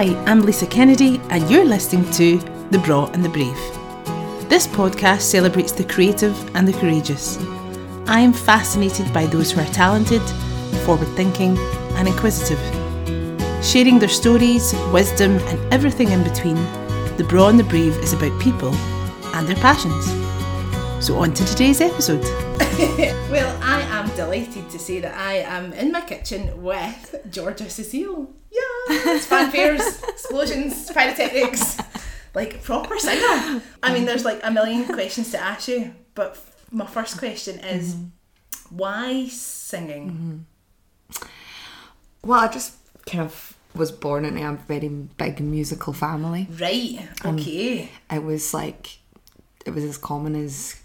Hi, I'm Lisa Kennedy, and you're listening to The Braw and the Brave. This podcast celebrates the creative and the courageous. I am fascinated by those who are talented, forward thinking, and inquisitive. Sharing their stories, wisdom, and everything in between, The Braw and the Brave is about people and their passions. So, on to today's episode. well, I am delighted to say that I am in my kitchen with Georgia Cecile. Yeah, it's fanfares, explosions, pyrotechnics, like proper singer. I mean, there's like a million questions to ask you, but my first question is mm-hmm. why singing? Mm-hmm. Well, I just kind of was born into a very big musical family. Right, okay. Um, it was like, it was as common as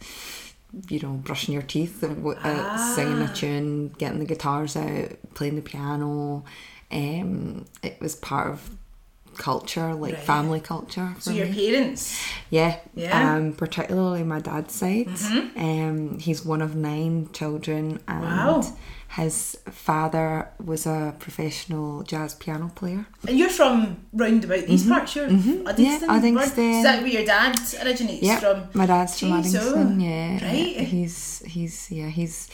you know, brushing your teeth, uh, ah. singing a tune, getting the guitars out, playing the piano. Um, it was part of culture, like right. family culture. so your me. parents? Yeah, yeah. Um, particularly my dad's side. Mm-hmm. Um, he's one of nine children, and wow. his father was a professional jazz piano player. And you're from round about these mm-hmm. parts, you're mm-hmm. Uddingston? Yeah, Uddingston. Is that where your dad originates yep. from? my dad's from Jeez, Uddingston. Oh, yeah, right. He's he's yeah he's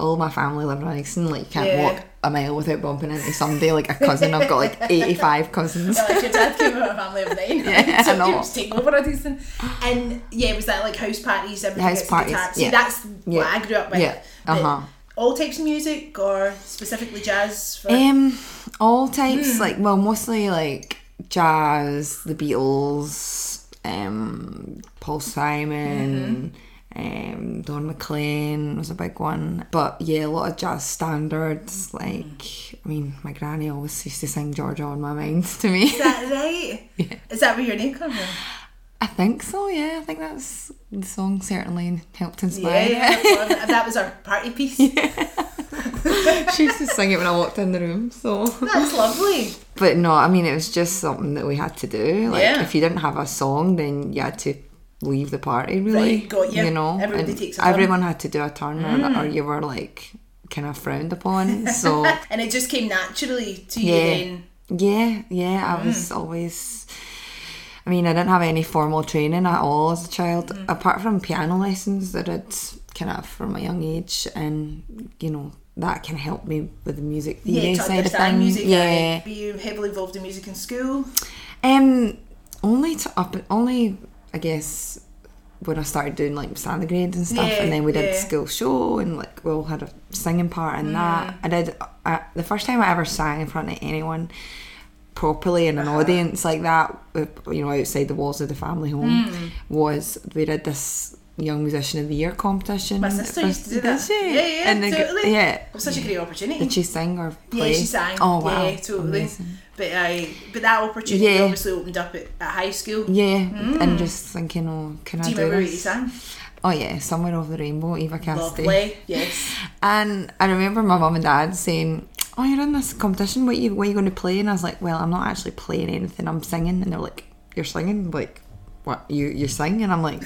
all my family live in Uddingston. Like you can't yeah. walk a mile without bumping into somebody like a cousin. I've got like eighty five cousins. like your dad came from a family of nine. Yeah, so I know. He was taking over Uddingston. And yeah, was that like house parties? Everything house parties. See, yeah. that's yeah. what I grew up with. Yeah. Uh huh. All types of music, or specifically jazz? For... Um, all types. Mm. Like well, mostly like jazz, the Beatles, um, Paul Simon. Mm-hmm um, Don McLean was a big one. But yeah, a lot of jazz standards. Like, I mean, my granny always used to sing Georgia on my mind to me. Is that right? yeah. Is that where your name comes from? I think so, yeah. I think that's the song certainly helped inspire yeah, yeah. that was our party piece. Yeah. she used to sing it when I walked in the room, so That's lovely. But no, I mean it was just something that we had to do. Like yeah. if you didn't have a song then you had to leave the party really. Right, got you. You know, Everybody and takes everyone had to do a turn, mm. or, or, you were like kind of frowned upon. So and it just came naturally to yeah, you then. Yeah, yeah. I mm. was always. I mean, I didn't have any formal training at all as a child, mm. apart from piano lessons that I did kind of from a young age, and you know that can help me with the music theory yeah, side of things. Music, yeah. Were you heavily involved in music in school? Um, only to up, only I guess when I started doing like standard grades and stuff, yeah, and then we did yeah. school show, and like we all had a singing part in mm. that. I did uh, the first time I ever sang in front of anyone properly in an uh-huh. audience like that, you know, outside the walls of the family home, mm. was we did this young musician of the year competition. My sister used to do that. Yeah, yeah, and totally. yeah, it was such a great opportunity. Did she sing or play? Yeah, she sang. Oh wow, yeah, totally. Amazing. But I, but that opportunity yeah. obviously opened up at, at high school. Yeah, mm. and just thinking, oh, can do I do remember this? what you sang? Oh yeah, somewhere over the rainbow, Eva Cassidy. Lovely, yes. And I remember my mum and dad saying, "Oh, you're in this competition. What you, what are you going to play?" And I was like, "Well, I'm not actually playing anything. I'm singing." And they're like, "You're singing? Like, what? You you sing?" And I'm like.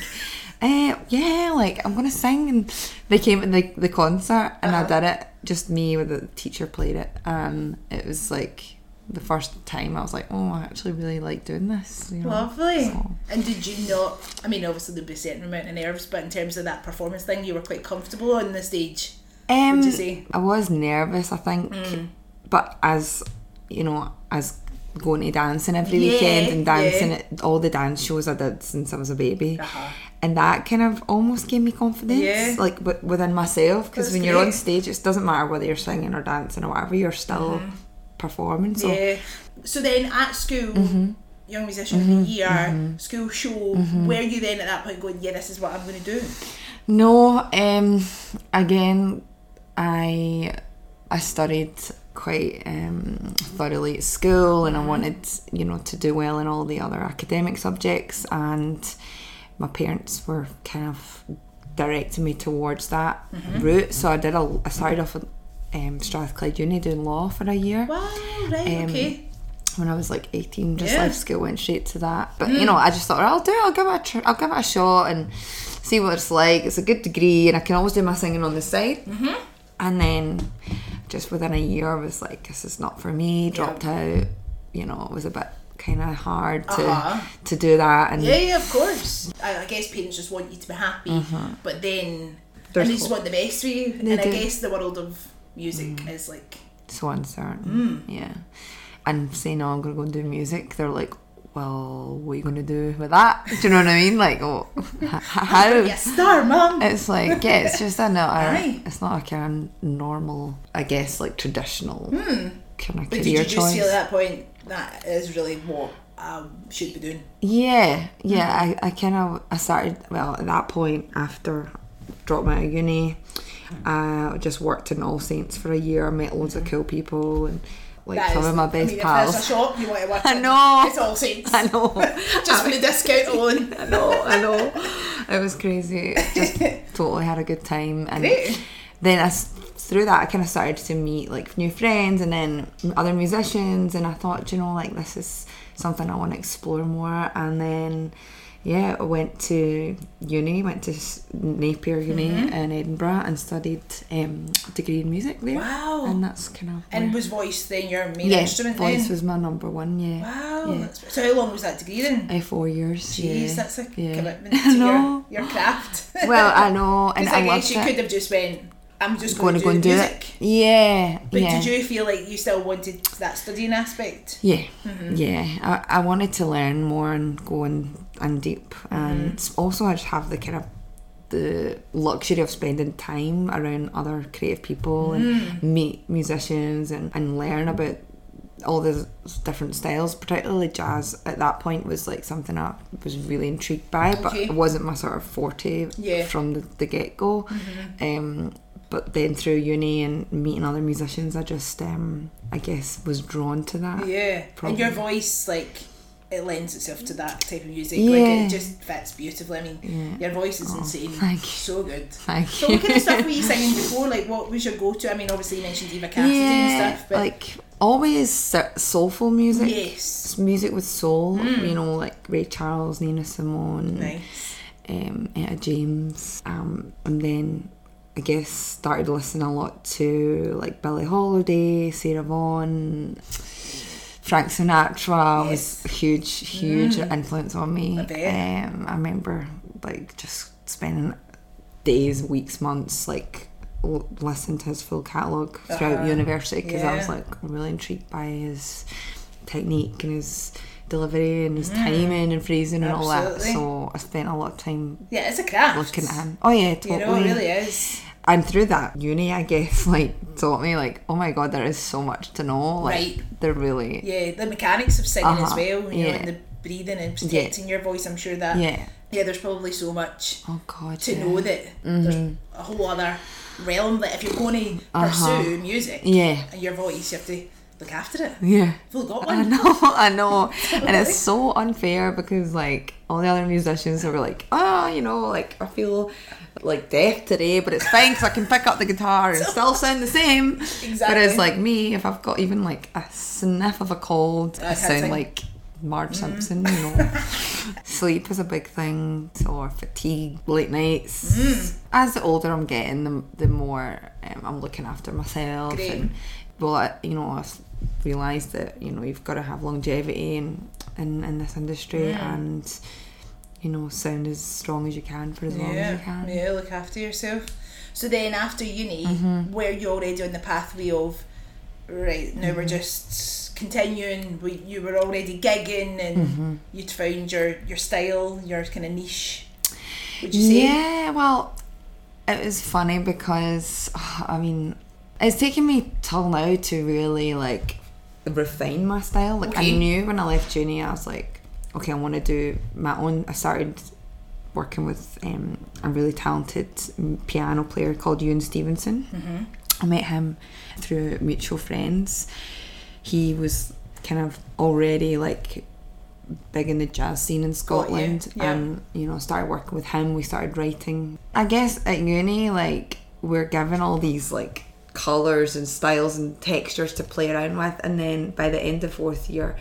Eh, yeah, like I'm gonna sing, and they came to the, the concert, and uh-huh. I did it. Just me with the teacher played it, and it was like the first time I was like, oh, I actually really like doing this. You know? Lovely. So. And did you not? I mean, obviously there'd be a certain amount of nerves, but in terms of that performance thing, you were quite comfortable on the stage. Um, would you say? I was nervous, I think, mm. but as you know, as going to dancing every yeah, weekend and dancing yeah. at all the dance shows I did since I was a baby. Uh-huh. And that kind of almost gave me confidence, yeah. like within myself. Because when great. you're on stage, it doesn't matter whether you're singing or dancing or whatever. You're still mm-hmm performing. So. Yeah. So then at school, mm-hmm. Young Musician mm-hmm. of the Year, mm-hmm. school show, mm-hmm. were you then at that point going, yeah, this is what I'm going to do? No. Um. Again, I I studied quite um, thoroughly at school, and I mm-hmm. wanted you know to do well in all the other academic subjects, and my parents were kind of directing me towards that mm-hmm. route. So I did a, I started off um, Strathclyde Uni doing law for a year. Wow, right, um, okay. When I was like 18, just yeah. left school, went straight to that. But mm. you know, I just thought, I'll do it, I'll give it a tr- I'll give it a shot and see what it's like. It's a good degree and I can always do my singing on the side. Mm-hmm. And then just within a year, I was like, this is not for me, dropped out you know it was a bit kind of hard to Uh-huh. to do that and Yeah, yeah, of course. I, I guess parents just want you to be happy, but then. There's and they just hope. want the best for you. They and I do. Mm. guess the world of music is like so uncertain. Yeah. And saying, oh, I'm going to go and do music, they're like, well, what are you going to do with that? Do you know what I mean? Like, oh, how? be a star, mum. It's like, yeah, it's just a, no, a it's not a kind of normal, I guess, like traditional kind of Hmm. But did career you just choice. feel at that point that is really what I should be doing? Yeah, yeah. Mm-hmm. I, I kind of I started well at that point after dropping out of uni. I just worked in All Saints for a year. I Met loads of cool people and like That some is- of my I best mean, pals. If a shop you want to work I in, know. It's all saints. I know. Just for the discount alone. I know, I know. It was crazy. Just totally had a good time. And Great. then I, through that, I kind of started to meet like new friends and then other musicians. And I thought, you know, like this is something I want to explore more. And then, yeah, I went to uni, went to Napier Uni Mm-hmm. in Edinburgh and studied um, degree in music there. Wow. And that's kind of. And where- was voice then your main yeah, instrument voice then? was my number one, yeah. Wow. Yeah. So how long was that degree then? Uh, four years. Jeez, yeah. that's a yeah. commitment to your, your craft. Well, I know, and I, I, guess you it. could have just went, I'm just going going to go and do music. it. Yeah, But yeah, did you feel like you still wanted that studying aspect? yeah, Mm-hmm. yeah. I, I wanted to learn more and go and, and deep, and Mm-hmm. also I just have the kind of the luxury of spending time around other creative people Mm. and meet musicians and, and learn about all the different styles, particularly jazz. At that point, was like something I was really intrigued by, but Okay. it wasn't my sort of forte Yeah. from the, the get go. Um, but then through uni and meeting other musicians, I just, um, I guess, was drawn to that. Yeah. Probably. And your voice, like, it lends itself to that type of music. Like, Yeah. it just fits beautifully. I mean, your voice is insane. thank you. So good. Thank So you. So what kind of stuff were you singing before? Like, what was your go-to? I mean, obviously you mentioned Eva Cassidy and stuff, but like always soulful music. yes, Music with soul, you know, like Ray Charles, Nina Simone, nice. um, Etta James, um, and then I guess started listening a lot to like Billie Holiday, Sarah Vaughan, Frank Sinatra Yes. was a huge, huge influence on me. I. Um, I remember like just spending days, weeks, months like l- listening to his full catalogue throughout Uh-huh. university because I was Yeah. like really intrigued by his technique and his delivery and his timing and phrasing and all that. Mm. So I spent a lot of time Yeah, it's a craft. looking at him. Oh yeah, totally. You know, it really is. And through that uni, I guess, like taught me like, oh my god, there is so much to know. Like, Right. They're really. Yeah, the mechanics of singing as Uh-huh. well, you know, Yeah. and the breathing and protecting your voice. I'm sure that. Yeah. Yeah, there's probably so much Oh god. to yeah. know that there's a whole other realm that if you're going to pursue music Uh-huh. Yeah. and your voice, you have to look after it. Yeah. Only got I know, I know, and it's so unfair because like all the other musicians who were like, oh, you know, like I feel like deaf today, but it's fine because I can pick up the guitar and still sound the same. Exactly. Whereas like me, if I've got even like a sniff of a cold, I I, sound sing. like Marge mm. Simpson. You know, sleep is a big thing, or fatigue, late nights. Mm. As the older I'm getting, the the more um, I'm looking after myself Great. and well, I, you know, I've realised that you know you've got to have longevity in in, in this industry and you know sound as strong as you can for as long as you can. yeah, look after yourself. So then after uni, Mm-hmm. were you already on the pathway of, right, now Mm-hmm. we're just continuing, we, you were already gigging and Mm-hmm. you'd found your, your style, your kind of niche, would you say? Yeah, well, it was funny because I mean, it's taken me till now to really like refine my style. Like Okay. I knew when I left uni, I was like, okay, I want to do my own. I started working with um, a really talented piano player called Euan Stevenson. Mm-hmm. I met him through mutual friends. He was kind of already like big in the jazz scene in Scotland yeah. and you know started working with him we started writing I guess at uni like we're given all these like colours and styles and textures to play around with and then by the end of fourth year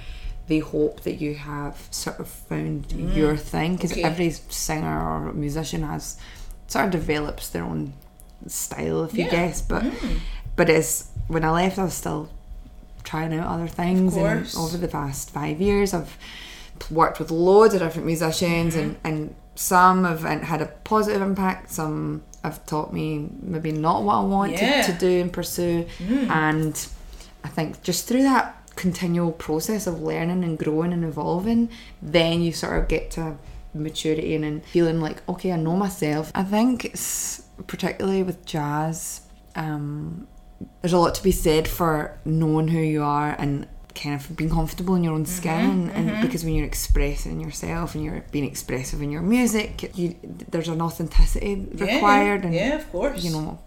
they hope that you have sort of found mm. your thing because Okay. every singer or musician has sort of develops their own style if you guess but mm. but it's when I left I was still trying out other things. And over the past five years, I've worked with loads of different musicians, mm-hmm. and and some have had a positive impact. Some have taught me maybe not what I wanted Yeah. to do and pursue, and I think just through that continual process of learning and growing and evolving, then you sort of get to maturity and, and feeling like, okay, I know myself. I think it's particularly with jazz, um, there's a lot to be said for knowing who you are and kind of being comfortable in your own skin and, and because when you're expressing yourself and you're being expressive in your music you, there's an authenticity Yeah, required and yeah, of course. you know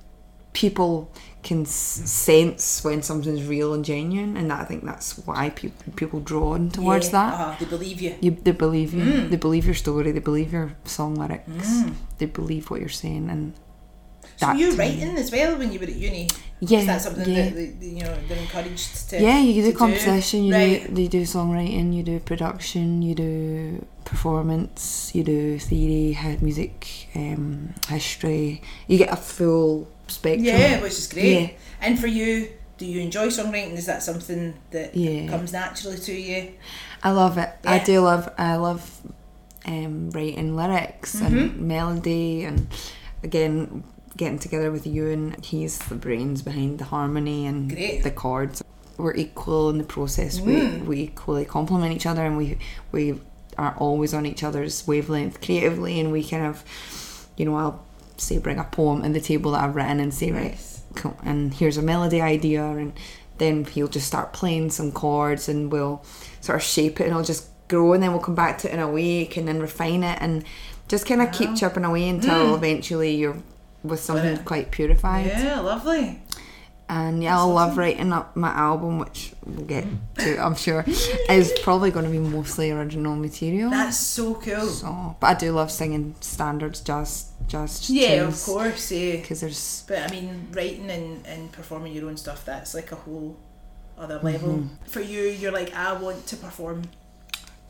people can s- sense when something's real and genuine and that, I think that's why people people drawn towards Yeah, that. uh-huh, they believe you. you, they believe you. Mm. they believe your story. They believe your song lyrics. They believe what you're saying and So you writing as well when you were at uni? yeah Is that something yeah. that, that you know they're encouraged to? yeah you do composition you right. do you do songwriting you do production you do performance you do theory music um, history you get a full spectrum Yeah, which is great. Yeah. And for you, do you enjoy songwriting? Is that something that Yeah. comes naturally to you? I love it. I do love. I love um, writing lyrics Mm-hmm. and melody, and again getting together with you and he's the brains behind the harmony and Great. the chords. We're equal in the process. Mm. We we equally complement each other, and we we are always on each other's wavelength creatively, and we kind of, you know, I'll say bring a poem in the table that I've written and say right Nice. cool, and here's a melody idea and then he'll just start playing some chords and we'll sort of shape it and it'll just grow and then we'll come back to it in a week and then refine it and just kind of keep chipping away until eventually you're with something it. quite purified Yeah, lovely. and yeah I love writing up my album which we'll get to I'm sure is probably going to be mostly original material That's so cool. so but I do love singing standards jazz jazz Yeah, of course. Yeah. because there's But I mean, writing and, and performing your own stuff, that's like a whole other mm-hmm. level. For you, you're like, I want to perform.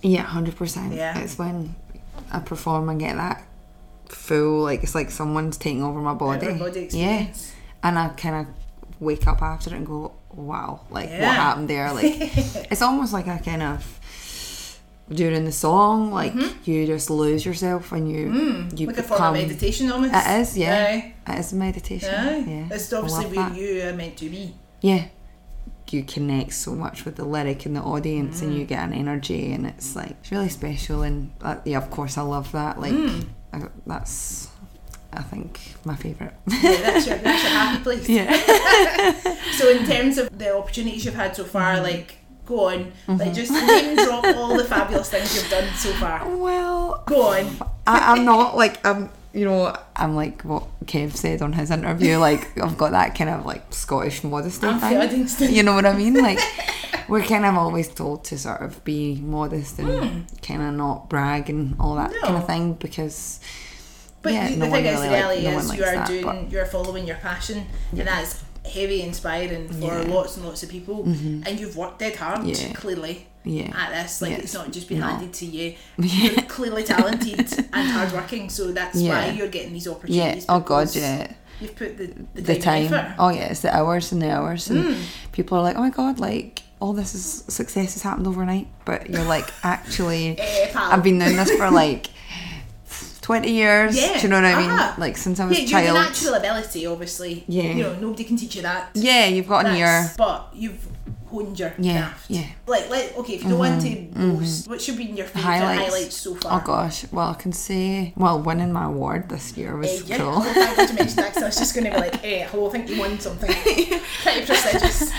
Yeah, hundred percent. Yeah. It's when I perform and get that full, like it's like someone's taking over my body. Everybody yeah, and I kind of wake up after it and go, "Wow, like Yeah. what happened there?" Like it's almost like I kind of during the song, like you just lose yourself and you you Mm-hmm. like a form become. of meditation almost. It is, yeah. Aye. It is meditation. Aye. Yeah, It's obviously where that. you are meant to be. Yeah. You connect so much with the lyric and the audience, and you Mm. get an energy, and it's like it's really special. And uh, yeah, of course, I love that. Like Mm. I, that's, I think, my favorite. Yeah, that's your that's your happy place. yeah. So in terms of the opportunities you've had so far, Mm-hmm. like go on, like just name drop all the fabulous things you've done so far. Well, Go on. I, I'm not like I'm. You know, I'm like what Kev said on his interview. Like I've got that kind of like Scottish modesty thing. You know what I mean? Like we're kind of always told to sort of be modest and kind of not brag and all that kind Hmm. Of thing because. But yeah, the, no the one thing is, really the like- no is you are that, doing, but- you're following your passion, and that's heavy inspiring for Yeah. lots and lots of people. And you've worked dead hard, Yeah. clearly, Yeah. at this. Like Yes. it's not just been No. handed to you. You're clearly talented and hardworking, so that's why you're getting these opportunities. Yeah. Oh God. Yeah. You've put the, the, The time, time. Oh yeah. It's the hours and the hours, and Mm. people are like, "Oh my God! Like all this is success has happened overnight," but you're like, actually, Eh. I've been doing this for like twenty years. Yeah. Do you know what I mean? Ah. Like since I was yeah, child. the natural ability, obviously. Yeah. You know, nobody can teach you that. Yeah, you've got an ear. But you've honed your Yeah, craft. yeah. Like, like, okay, if you don't want to boast, what should be your favourite Highlights. highlights. so far? Oh gosh. Well, I can say, well, winning my award this year was yeah, cool. God you mentioned that 'cause I was just going to be like, eh, hello, I think you won something. Pretty prestigious.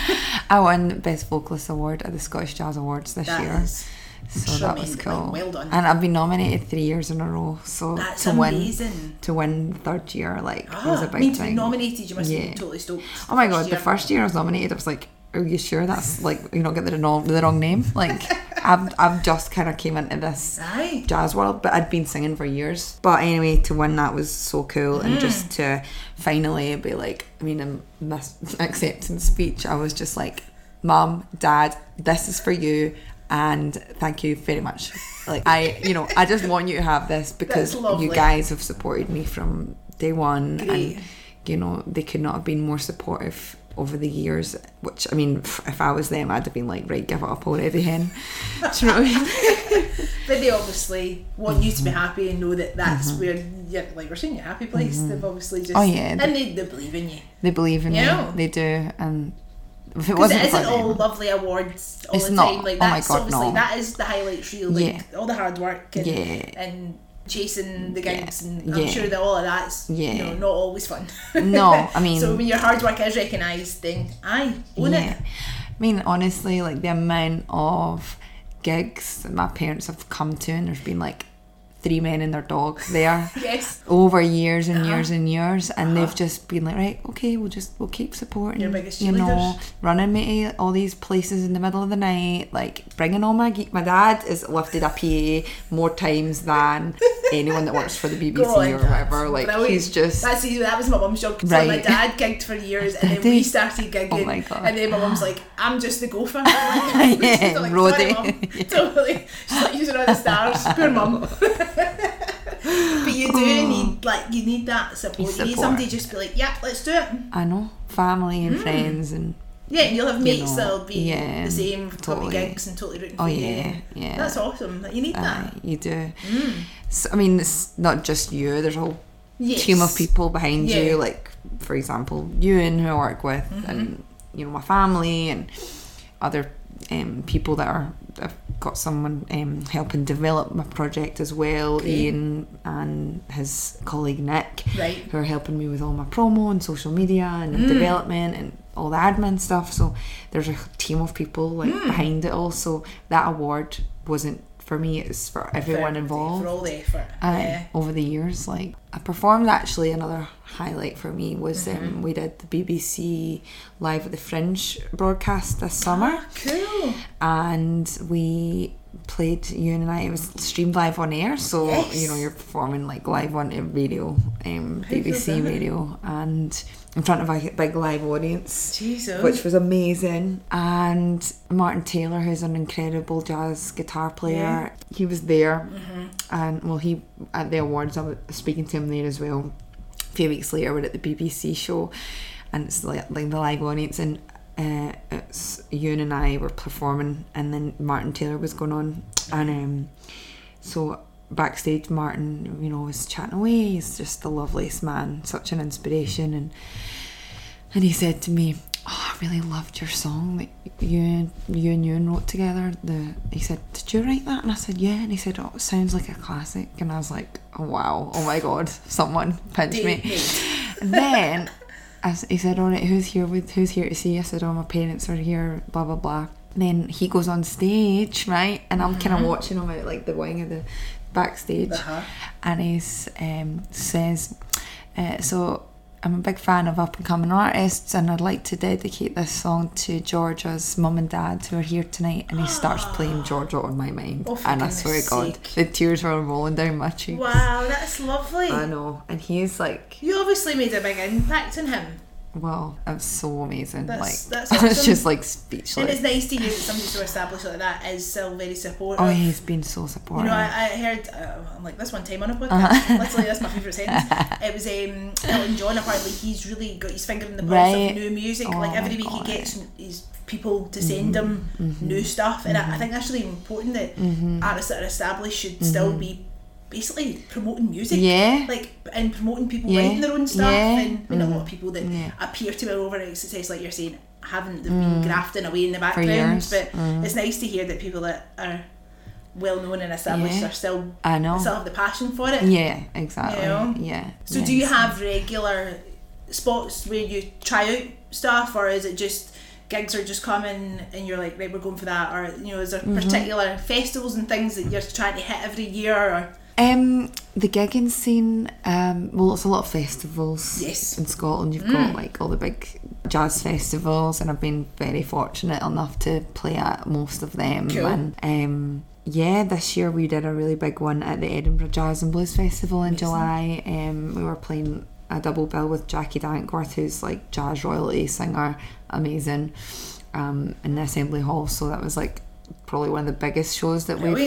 I won Best Vocalist Award at the Scottish Jazz Awards this That year. is- So that was cool. Well done. And I've been nominated three years in a row. So That's to win to win third year, like Ah, was a I big mean, be thing. nominated, you must Yeah. be totally stoked. Oh my god, year. the first year I was nominated, I was like, Are you sure that's like you not get the wrong the wrong name? Like I've I've just kinda came into this Aye. jazz world, but I'd been singing for years. But anyway, to win that was so cool, and just Mm. to finally be like, I mean, in this acceptance speech, I was just like, "Mom, Dad, this is for you." And thank you very much. Like I, you know, I just want you to have this because you guys have supported me from day one, Great. and you know they could not have been more supportive over the years. Which I mean, if I was them, I'd have been like, right, give it up already, hen. Do you know what I mean? But they obviously want you to be mm-hmm. happy and know that that's mm-hmm. where you're, like we're saying, your happy place. Mm-hmm. They've obviously oh, just Oh, yeah, and they, they believe in you. They believe in you. They do, and if it wasn't it isn't all them, lovely awards all the not. time. Like Oh that's God, obviously no. that is the highlight reel. Like Yeah. all the hard work and Yeah. and chasing the gigs and I'm Yeah. sure that all of that's you Yeah. know, not always fun. No, I mean- So when your hard work is recognised then aye, own yeah. it. I mean, honestly, like the amount of gigs that my parents have come to, and there's been like three men and their dog there. Yes. over years and years Uh-huh. and years and they've just been like right okay we'll just we'll keep supporting you know running me to all these places in the middle of the night like bringing all my ge- my dad has lifted a PA more times than anyone that works for the BBC on, or whatever like Brilliant. he's just That's. That was my mum's job. So my dad gigged for years, and then we started gigging. Oh my God. And then my mum's like, "I'm just the gopher." Like, Yeah, like. "Sorry, Mum." Totally. She's like, "Using all the stars." Poor mum. but you do oh. need like you need that support. You need somebody just be like, "Yeah, let's do it." I know family and mm. friends and Yeah, you'll have mates know, that'll be yeah, the same, totally totally. gigs and totally rooting oh for yeah you. yeah yeah. That's awesome. You need Aye, that. you do Mm. so, I mean it's not just you there's a whole Yes. team of people behind Yeah. Mm-hmm. you, like for example, Euan who I work with, and you know my family and other um, people that are. I've got someone um, helping develop my project as well. Ian and his colleague Nick, Right. who are helping me with all my promo and social media and Mm. development and all the admin stuff. So there's a team of people like Mm. behind it all. So that award wasn't for me; it's for everyone for, involved. For all the effort. Yeah. over the years. Like I performed actually another highlight for me was Mm-hmm. um, we did the BBC Live at the Fringe broadcast this summer Ah, cool. and we played you and I it was streamed live on air so Yes. you know you're performing like live on a radio um, BBC that? radio and in front of a big live audience Jesus. which was amazing. And Martin Taylor, who's an incredible jazz guitar player, Yeah. he was there. Mm-hmm. And well, he at the awards, I was speaking to him there as well. A few weeks later, we're at the BBC show, and it's like, like the live audience, and uh, it's Euan and I were performing, and then Martin Taylor was going on, and um, so backstage, Martin, you know, was chatting away. He's just the loveliest man, such an inspiration, and and he said to me, "Oh, I really loved your song that you and you and Euan wrote together." The he said, "Did you write that?" And I said, "Yeah." And he said, "Oh, it sounds like a classic." And I was like, "Oh wow! Oh my god! Someone pinched me." And then I s he said, "All right, who's here with who's here to see?" I said, "Oh, my parents are here." Blah blah blah. then he goes on stage, right? And I'm kind of mm-hmm. watching him out like the wing of the backstage, Uh-huh. and he um, says, uh, "So." I'm a big fan of up and coming artists, and I'd like to dedicate this song to Georgia's mum and dad who are here tonight. And he starts playing Georgia on my mind, Oh, and I swear to God, the tears were rolling down my cheeks. Wow, that's lovely. I know, and he's like, You obviously made a big impact on him. Wow, that's so amazing. That's- like that's awesome. just like speechless. And it's nice to hear that somebody so established like that is still very supportive. Oh, he's been so You supportive. know, I, I heard, uh, I'm like, this one time on a podcast, uh-huh. literally, that's my favourite sentence. It was um, Elton John, apparently, he's really got his finger in the pulse Right. of new music. Oh like, every week he oh gets his people to send mm-hmm. him mm-hmm. new stuff. And I, I mm-hmm. think that's really important that artists that are established should still be basically promoting music. Yeah. Like, and promoting people Yeah. writing their own stuff. Yeah. And I mean, a lot of mm-hmm. people that Yeah. appear to be over success, like you're saying, haven't they've been mm. grafting away in the background. But mm. it's nice to hear that people that are well known and established Yeah. are still I know. still have the passion for it. yeah, exactly. You know? Yeah. So yeah, do you so- have regular spots where you try out stuff or is it just gigs are just coming and you're like, right, we're going for that or you know, is there Mm-hmm. particular festivals and things that you're trying to hit every year or Um, the gigging scene. Um, well, it's a lot of festivals. Yes. In Scotland, you've Mm. got like all the big jazz festivals, and I've been very fortunate enough to play at most of them. Cool. And um, yeah, this year we did a really big one at the Edinburgh Jazz and Blues Festival in Amazing. July. Um, we were playing a double bill with Jacqui Dankworth, who's like jazz royalty singer, amazing, um, in the Assembly Hall. So that was like probably one of the biggest shows that we've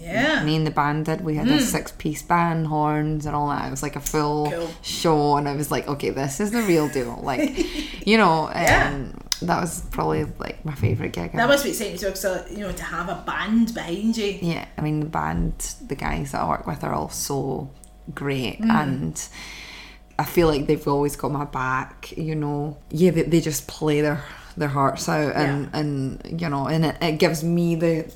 Yeah. me and the band did. We had a six piece band, horns and all that. It was like a full Cool. show, and I was like, okay, this is the real deal. Like, you know, um, Yeah. that was probably like my favorite gig. That must be exciting as well, 'cause, uh, you know, to have a band behind you. yeah, I mean, the band, the guys that I work with are all so great, Mm. and I feel like they've always got my back. You know, yeah, they, they just play their their hearts out, and and you know, and it, it gives me the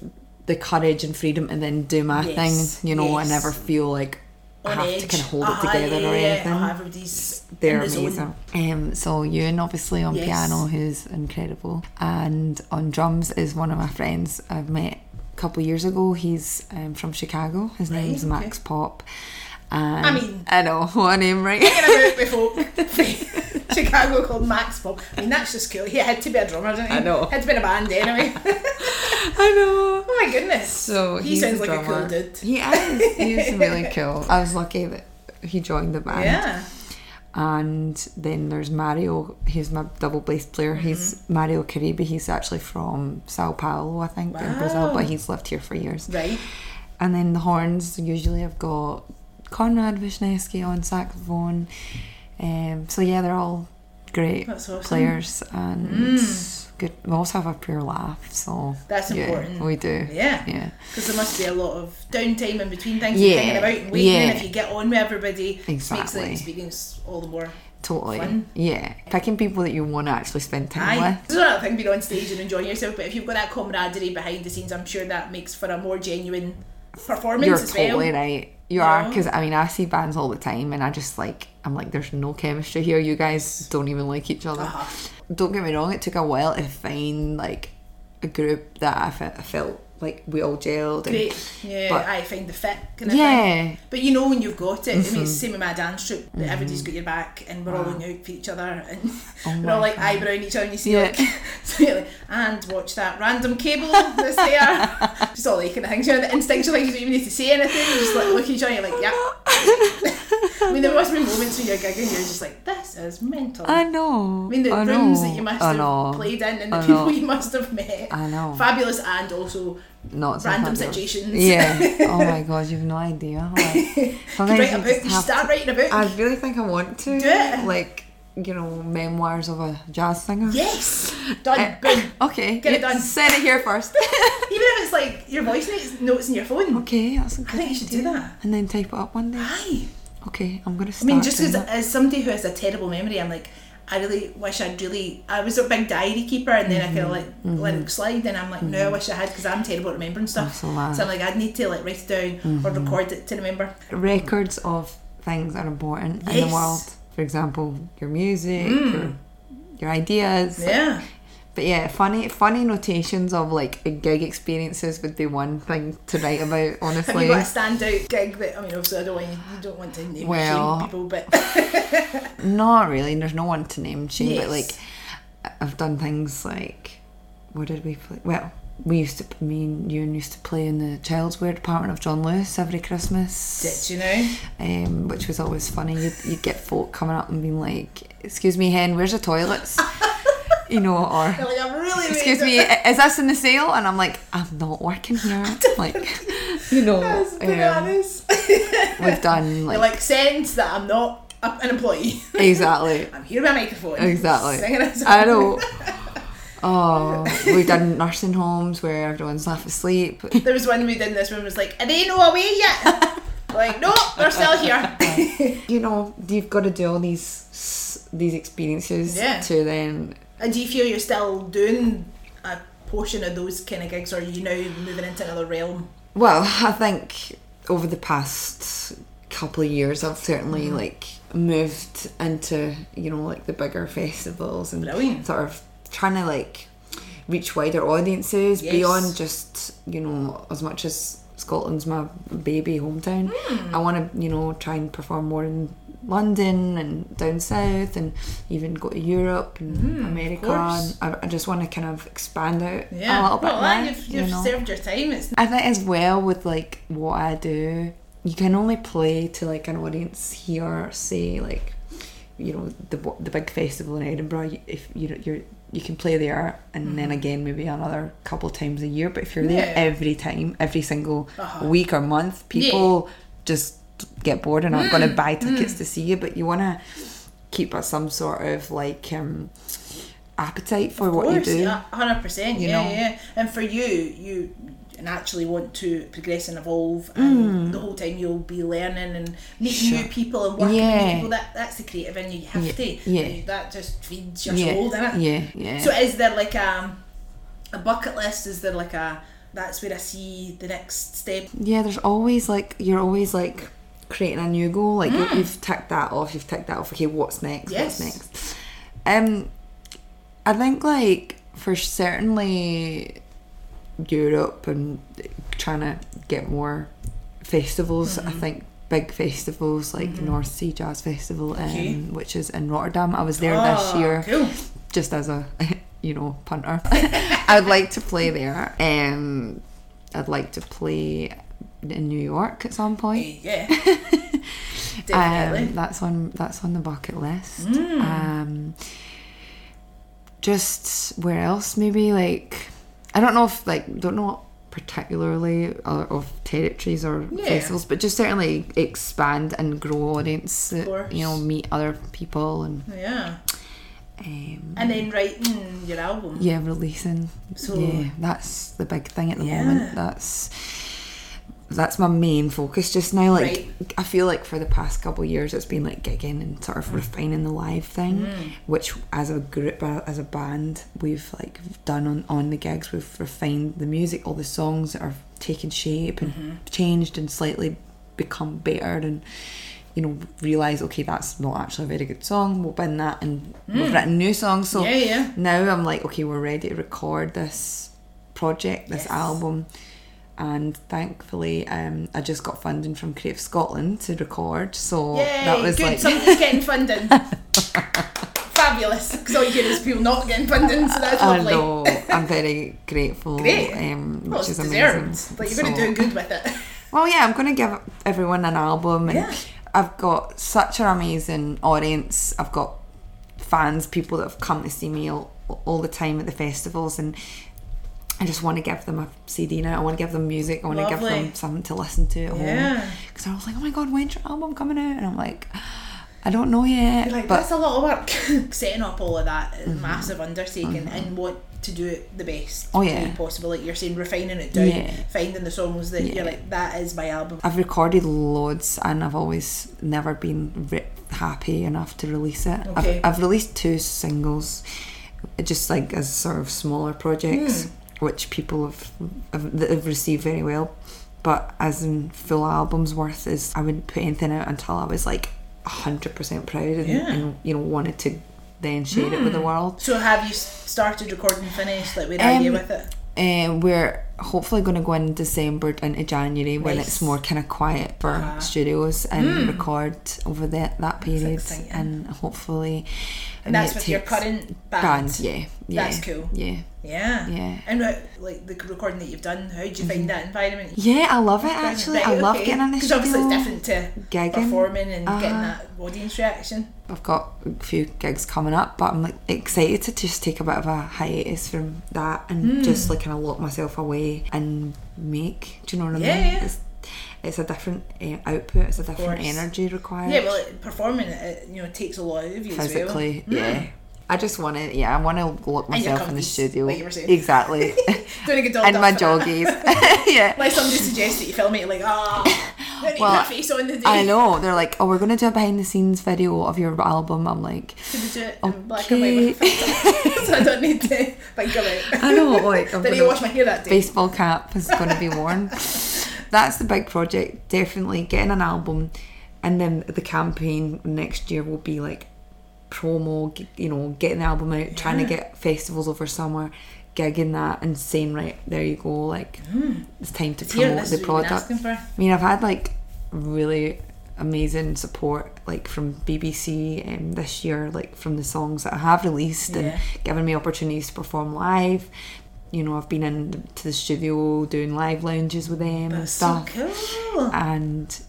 the courage and freedom to then do my Yes, thing. You know, yes. never feel like I have edge. to kind of hold Uh-huh, it together yeah, or anything. uh-huh, everybody's They're the amazing. Um, so Euan obviously on Yes. piano, who's incredible, and on drums is one of my friends I've met a couple of years ago. He's um, from Chicago. His Right, name's okay. Max Pop. And I mean- I know what name, right? Before Chicago called Max Pop. I mean, that's just cool. He had to be a drummer, didn't he? I know. Had to be in a band anyway. I know. oh my goodness. So he sounds a like a cool dude. He is. He's really cool. I was lucky that he joined the band. Yeah. And then there's Mario, he's my double bass player. Mm-hmm. He's Mario Caribe. He's actually from Sao Paulo, I think, in Brazil, but he's lived here for years. Right. And then the horns, usually I've got Konrad Wiszniewski on saxophone. Um, so yeah, they're all great awesome. Mm. players and good. We also have a pure laugh, so That's yeah, important. We do. Yeah. Yeah. Because there must be a lot of downtime in between things Yeah, you're thinking about and waiting. And yeah. if you get on with everybody, it makes the Exactly. experience all the more. Totally. Fun. Yeah. Picking people that you want to actually spend time Aye. with. It's not a thing being on stage and enjoying yourself, but if you've got that camaraderie behind the scenes, I'm sure that makes for a more genuine performance You're as totally well. right. You You are because I mean I see bands all the time and I just like I'm like there's no chemistry here. You guys don't even like each other. Uh-huh. Don't get me wrong. It took a while to find like a group that I, fe- I felt like we all gelled. And, Great. Yeah, But- I find the fit kind of Yeah. thing. But you know when you've got it, I mean, Mm-hmm. it's the same with my dance troupe, that everybody's got your back and we're all looking out for each other and Oh we're all like God. eyebrowing each other and you see Yeah. like, so like, and watch that random cable that's there. just all that kind of things. You know, the instinctually, you don't even need to say anything, you just like look at each other and you're like, yeah. I mean, there must be moments when you're gigging, you're just like, this is mental. I know. I mean, the I rooms know. that you must I have know. played in and the I people know. you must have met. I know. Fabulous and also Not so random fabulous. situations. Yeah. Oh my god, you've no idea. Like, You write a book, you start writing a book. I really think I want to. Do it. Like, you know, memoirs of a jazz singer. Yes! Done. Eh, Boom. Okay. Get it done. Send it here first. Even if it's like your voice notes, notes in your phone. okay, that's a good think you should do that. And then type it up one day. Aye. Okay, I'm gonna I mean, just because as somebody who has a terrible memory, I'm like, I really wish I'd really. I was a big diary keeper, and then I kind of mm-hmm. like let it mm-hmm. slide, and I'm like, no, I mm-hmm. wish I had because I'm terrible at remembering stuff. Mm-hmm. So I. I'm like, I'd need to like write it down or record it to remember. records of things are important in the world. For example, your music, hmm. your, your ideas. Yeah. But yeah, funny funny notations of like gig experiences would be one thing to write about. Honestly, Have you got a standout gig that I mean? Obviously, I don't want you, you don't want to name Well- shame people, but not really. There's no one to name shame, Yes. but like I've done things like what did we play? Well, we used to me and you used to play in the child's wear department of John Lewis every Christmas. did you know? um, which was always funny. You'd, you'd get folk coming up and being like, "Excuse me, hen, where's the toilets?" you know, or like, I'm really. "Excuse me, it." is this in the sale?" And I'm like, "I'm not working here." like, you know, um, we've done You're like, like sense that I'm not an employee. exactly, I'm here with a microphone. exactly. Singing a song. I know. Oh, we've done nursing homes where everyone's half asleep. There was one we did. and This one was like, "Are they no away yet?" like, no, they're still here. You know, you've got to do all these these experiences Yeah. to then and do you feel you're still doing a portion of those kind of gigs, or are you now moving into another realm? Well, I think over the past couple of years, I've certainly Mm-hmm. like moved into you know like the bigger festivals and Brilliant. sort of trying to like reach wider audiences Yes. beyond just you know as much as Scotland's my baby hometown. Hmm. I want to you know try and perform more in London and down south and even go to Europe and America. And I, I just want to kind of expand out Yeah. a little bit well, more. you've, you you've know? served your time. It's I think as well with like what I do, you can only play to like an audience here, say like you know the the big festival in Edinburgh. If you know you're you can play there and then again maybe another couple times a year. But if you're there Mm-hmm. Yeah. every time, every single Uh-huh. week or month, people just get bored and aren't going to buy tickets to see you. But you want to keep some sort of like um, appetite for what you do. yeah, hundred percent. You Yeah, know? yeah. And for you, you naturally want to progress and evolve, and the whole time you'll be learning and meeting Mm. Sure. new people and working with Yeah. new people. That that's the creative in you. You have Yeah, to. yeah. That just feeds your yeah, soul, doesn't it? yeah, yeah. So is there like a a bucket list? Is there like a that's where I see the next step? yeah, there's always like you're always like creating a new goal. Like you- you've ticked that off. You've ticked that off. Okay, what's next? Yes. What's next? Um, I think like for certainly Europe and trying to get more festivals. Mm-hmm. I think big festivals like North Sea Jazz Festival, um, Okay. which is in Rotterdam. I was there this Oh, year Cool. just as a you know punter. I would like to play there. Um, I'd like to play in New York at some point. Yeah. Definitely. Um, that's on that's on the bucket list. Mm. Um, just where else? Maybe like I don't know if like don't know particularly uh, of territories or Yeah. festivals, but just certainly expand and grow audience. uh, course. You know, meet other people and yeah. um, And then writing your album. yeah, releasing. So- yeah, that's the big thing at the Yeah. moment. That's that's my main focus just now. Like Right. I feel like for the past couple of years, it's been like gigging and sort of refining the live thing, Mm. which as a group, uh, as a band, we've like done on on the gigs. We've refined the music, all the songs that are taken shape and Mm-hmm. changed and slightly become better and. You know, realize okay, that's not actually a very good song. We'll bin that, and we've written new songs. So Mm. yeah, yeah. now I'm like, okay, we're ready to record this project, this Yes. album, and thankfully, um, I just got funding from Creative Scotland to record. So Yay, that was good. like, Somebody's getting funding. Fabulous. Because all you hear is people not getting funding, so that's lovely. I know, I'm very grateful, Great. um, which Well, it's is deserved. amazing. But you're going to do good with it. Well, yeah, I'm going to give everyone an album, and Yeah. I've got such an amazing audience. I've got fans, people that have come to see me all, all the time at the festivals, and I just want to give them a CD now. I want to give them music. I want to give them something to listen to at home. Yeah. Because I was like, oh my god, when's your album coming out? And I'm like, I don't know yet. Like, but that's a lot of work. Setting up all of that is a massive undertaking and want to do it the best Mm-hmm. Oh, yeah. possible. Like you're saying, refining it down, Yeah. finding the songs that Yeah. you're like, that is my album. I've recorded loads, and I've always never been re- happy enough to release it. Okay. I've, I've released two singles, just like as sort of smaller projects, Hmm. Which people have, have have received very well. But as in full albums worth is, I wouldn't put anything out until I was like hundred percent proud and, Yeah. and you know wanted to then share it with the world. So have you started recording finished? Like, where are you Um, with it? Uh, we're hopefully going to go in December into January when it's more kind of quiet for Uh-huh. studios and record over that that period and hopefully And that's with your current band. band yeah yeah That's cool. yeah Yeah. Yeah. And uh, like the recording that you've done, how do you find that environment? yeah I love it actually I love getting in the Because obviously it's different to gigging. performing and getting Uh-huh. that audience reaction. I've got a few gigs coming up, but I'm like excited to just take a bit of a hiatus from that and Hmm. just like kind of lock myself away and make. Do you know what I Yeah, mean? yeah. It's, it's a different uh, output. It's a different energy required. Yeah, well, it, performing it, you know, takes a lot of you physically. as well. Yeah. I just want to, yeah, I want to lock myself in the studio. like you were saying. Exactly. Doing a good job. and my joggies. yeah. Like somebody suggests that you film it, like, ah, don't Well, face on the day. I know. They're like, oh, we're going to do a behind the scenes video of your album. I'm like, Could we do it in black and white with a so I don't need to think about. I know, like, I'm he gonna- wash my hair that day? baseball cap is going to be worn. That's the big project. Definitely getting an album, and then the campaign next year will be like promo. You know, getting the album out, trying to get festivals over summer, gigging that, and saying right there you go. Like it's time to Here, promote the is what you've been product. I mean, I've had like really amazing support like from BBC um, this year, like from the songs that I have released Yeah. and given me opportunities to perform live. You know, I've been in to the studio doing live lounges with them and That's so stuff. cool. And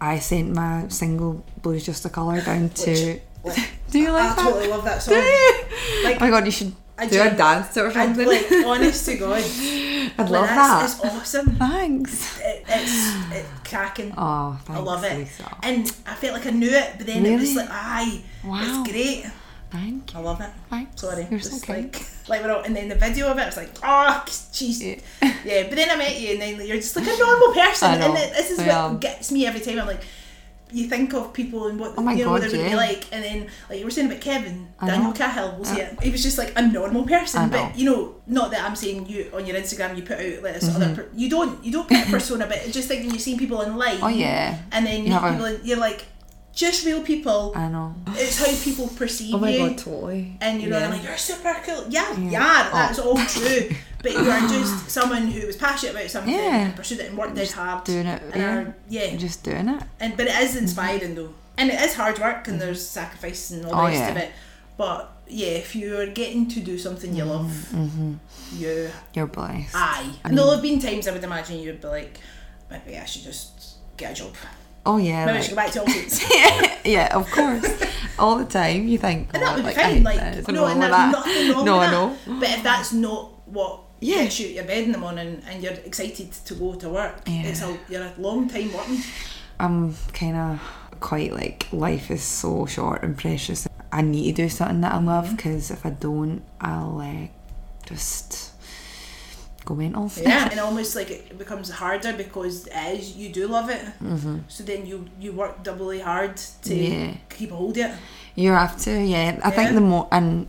I sent my single "Blues Just a Colour down to Like, Do you like I that? totally love that song. Like, oh my god, you should I do a dance to it or something. like, honest to God, I'd like, love that. It's awesome. Thanks. It, it's it's cracking. Oh, thanks, I love it. Lisa. And I felt like I knew it, but then it was like, aye, Wow. it's great. Thank you. I love it. Thanks. Sorry, You're just so like like we're all, and then the video of it, I was like, oh, jeez, Yeah. yeah. But then I met you, and then you're just like a normal person, I and it, this is I what am. gets me every time. I'm like, you think of people and what Oh my you know what they're going to yeah. be like, and then like you were saying about Kevin, I Daniel know. Cahill, we'll say Yeah. it. He was just like a normal person, but you know, not that I'm saying you on your Instagram you put out like this Mm-hmm. other. Per- you don't you don't put a persona, but just like when you see people in life, Oh yeah. and then you You meet have a- people, and you're like, just real people. I know. It's how people perceive you. Oh my you. god, totally. And you know, yeah. Like, you're super cool. Yeah, yeah, Yeah. that's Oh. all true. But you are just someone who was passionate about something Yeah. and pursued it and worked dead hard. doing it, yeah. are, yeah. Just doing it. And but it is inspiring though. And it is hard work and there's sacrifice and all the Oh, rest yeah. of it. But yeah, if you're getting to do something you love, Mm-hmm. you You're blessed. aye. I and there'll have been times I would imagine you'd be like, maybe I should just get a job. Oh yeah. Maybe I should go back to office. yeah, of course. All the time you think. And that "Oh, would be like, I fine. Like, no, and there's that." nothing wrong No, with I that. know. But if that's not what Yeah. gets you out of bed in the morning and you're excited to go to work, Yeah. it's a you're a long time working. I'm kind of quite like life is so short and precious. I need to do something that I love Mm-hmm. because if I don't, I'll uh, just go mental. Yeah, and almost like it becomes harder because as you do love it. hmm So then you you work doubly hard to Yeah. keep hold of it. You have to, yeah. I think the more and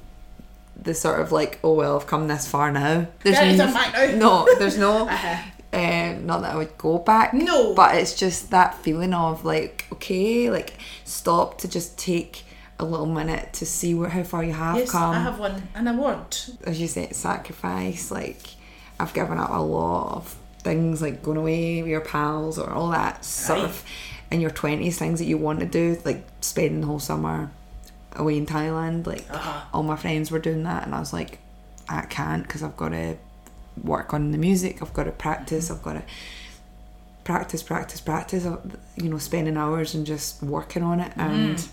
the sort of like, oh well, I've come this far now. There's Yeah, no, now. no, there's no, Uh-huh. uh, not that I would go back. No. but it's just that feeling of like, okay, like stop to just take a little minute to see where how far you have Yes, come. I have won an award. As you say, sacrifice. Like I've given up a lot of things, like going away with your pals or all that sort Aye. of in your twenties, things that you want to do, like spending the whole summer away in Thailand. Like Uh-huh. all my friends were doing that, and I was like, I can't because I've got to work on the music. I've got to practice. I've got to practice, practice, practice. uh, You know, spending hours and just working on it. And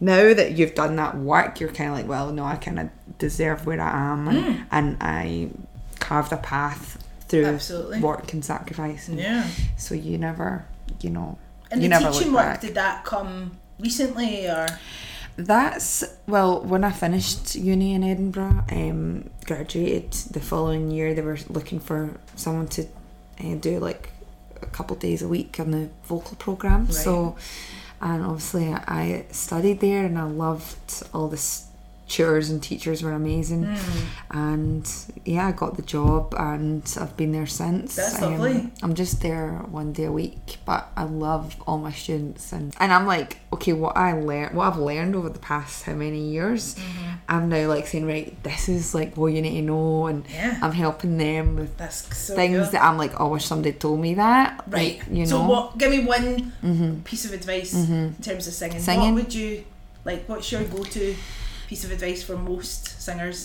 now that you've done that work, you're kind of like, well, no, I kind of deserve where I am, and, and I carved a path through Absolutely. work and sacrifice. And Yeah. So you never, you know, And you the never teaching work, back. did that come recently or That's well, when I finished uni in Edinburgh, um, graduated the following year, they were looking for someone to uh, do like a couple days a week on the vocal program. Right. So, and obviously, I studied there and I loved all the s- tutors and teachers were amazing. Hmm. And yeah, I got the job and I've been there since. Um, That's lovely. I'm just there one day a week, but I love all my students and and I'm like, okay, what I learned, what I've learned over the past how many years, Mm-hmm. I'm now like saying, right, this is like what you need to know, and Yeah. I'm helping them with so things cool. that I'm like, oh, I wish somebody told me that, Right. Like, you know. So what? Give me one Mhm. piece of advice in terms of singing. Singing? What would you like? What's your go-to piece of advice for most singers?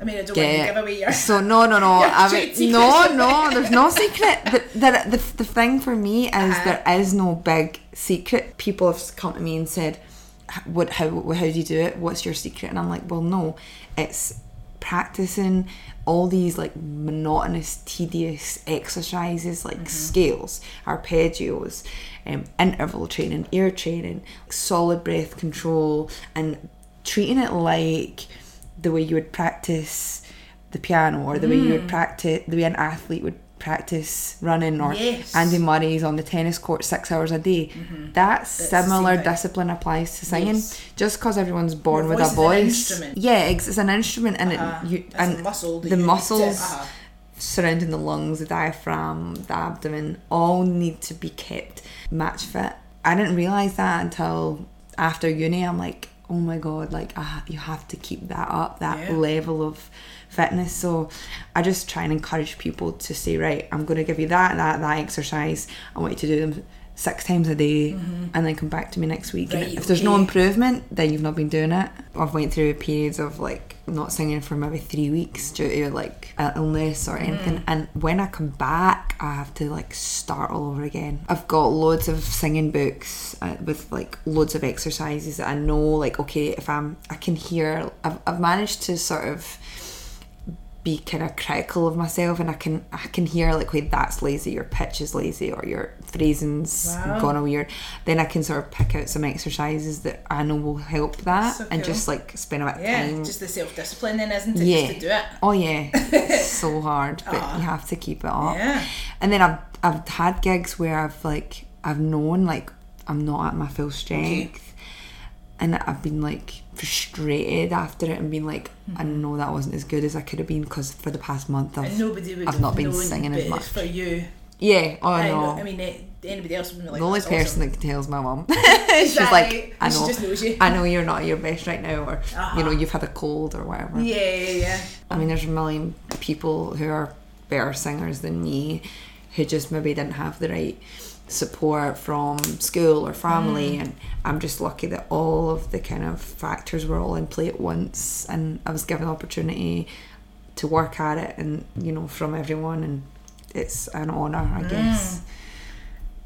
I mean, I don't want to give away your. So no, no, no. I mean, no, no. There's no secret. But the, the the thing for me is Uh-huh. there is no big secret. People have come to me and said, "What? How? How do you do it? What's your secret?" And I'm like, "Well, no. It's practicing all these like monotonous, tedious exercises like scales, arpeggios, um, interval training, ear training, solid breath control, and treating it like the way you would practice the piano or the way you would practice the way an athlete would practice running or Yes. Andy Murray's on the tennis court six hours a day. That the similar discipline applies to singing. Yes. Just because everyone's born with a voice is an instrument. yeah, it's, it's an instrument, and Uh-huh. it, you and muscle the muscles uh-huh. surrounding the lungs, the diaphragm, the abdomen, all need to be kept match fit. I didn't realize that until after uni. I'm like, oh my god, like ah, you have to keep that up, that Yeah. level of fitness. So I just try and encourage people to say, right, I'm going to give you that, that, that exercise. I want you to do them six times a day, and then come back to me next week. And Mm-hmm. Right, if there's no improvement, then you've not been doing it. I've went through periods of like not singing for maybe three weeks due to like uh, illness or Mm. anything. And when I come back, I have to like start all over again. I've got loads of singing books uh, with like loads of exercises that I know. Like okay, if I'm, I can hear. I've I've managed to sort of be kind of critical of myself and I can I can hear like wait that's lazy your pitch is lazy or your phrasing's Wow. gone a weird then I can sort of pick out some exercises that I know will help that So and cool. just like spend a bit of Yeah, time just the self discipline then, isn't it? yeah Just to do it. oh yeah it's so hard but Aw. you have to keep it up Yeah. and then I've I've had gigs where I've like I've known like I'm not at my full strength and I've been like frustrated after it and been like I know that wasn't as good as I could have been because for the past month I've nobody would I've not been singing as much. for you. Yeah, oh I, no. know, I mean, eh, anybody else would be like, the only "That's person awesome." that tells my mum. She's like, I She know, just knows you. I know you're not at your best right now, or Uh-huh. you know, you've had a cold or whatever. Yeah, yeah, yeah. I mean, there's a million people who are better singers than me, who just maybe didn't have the right support from school or Mm. family, and I'm just lucky that all of the kind of factors were all in play at once, and I was given the opportunity to work at it, and you know, from everyone, and it's an honour, I guess.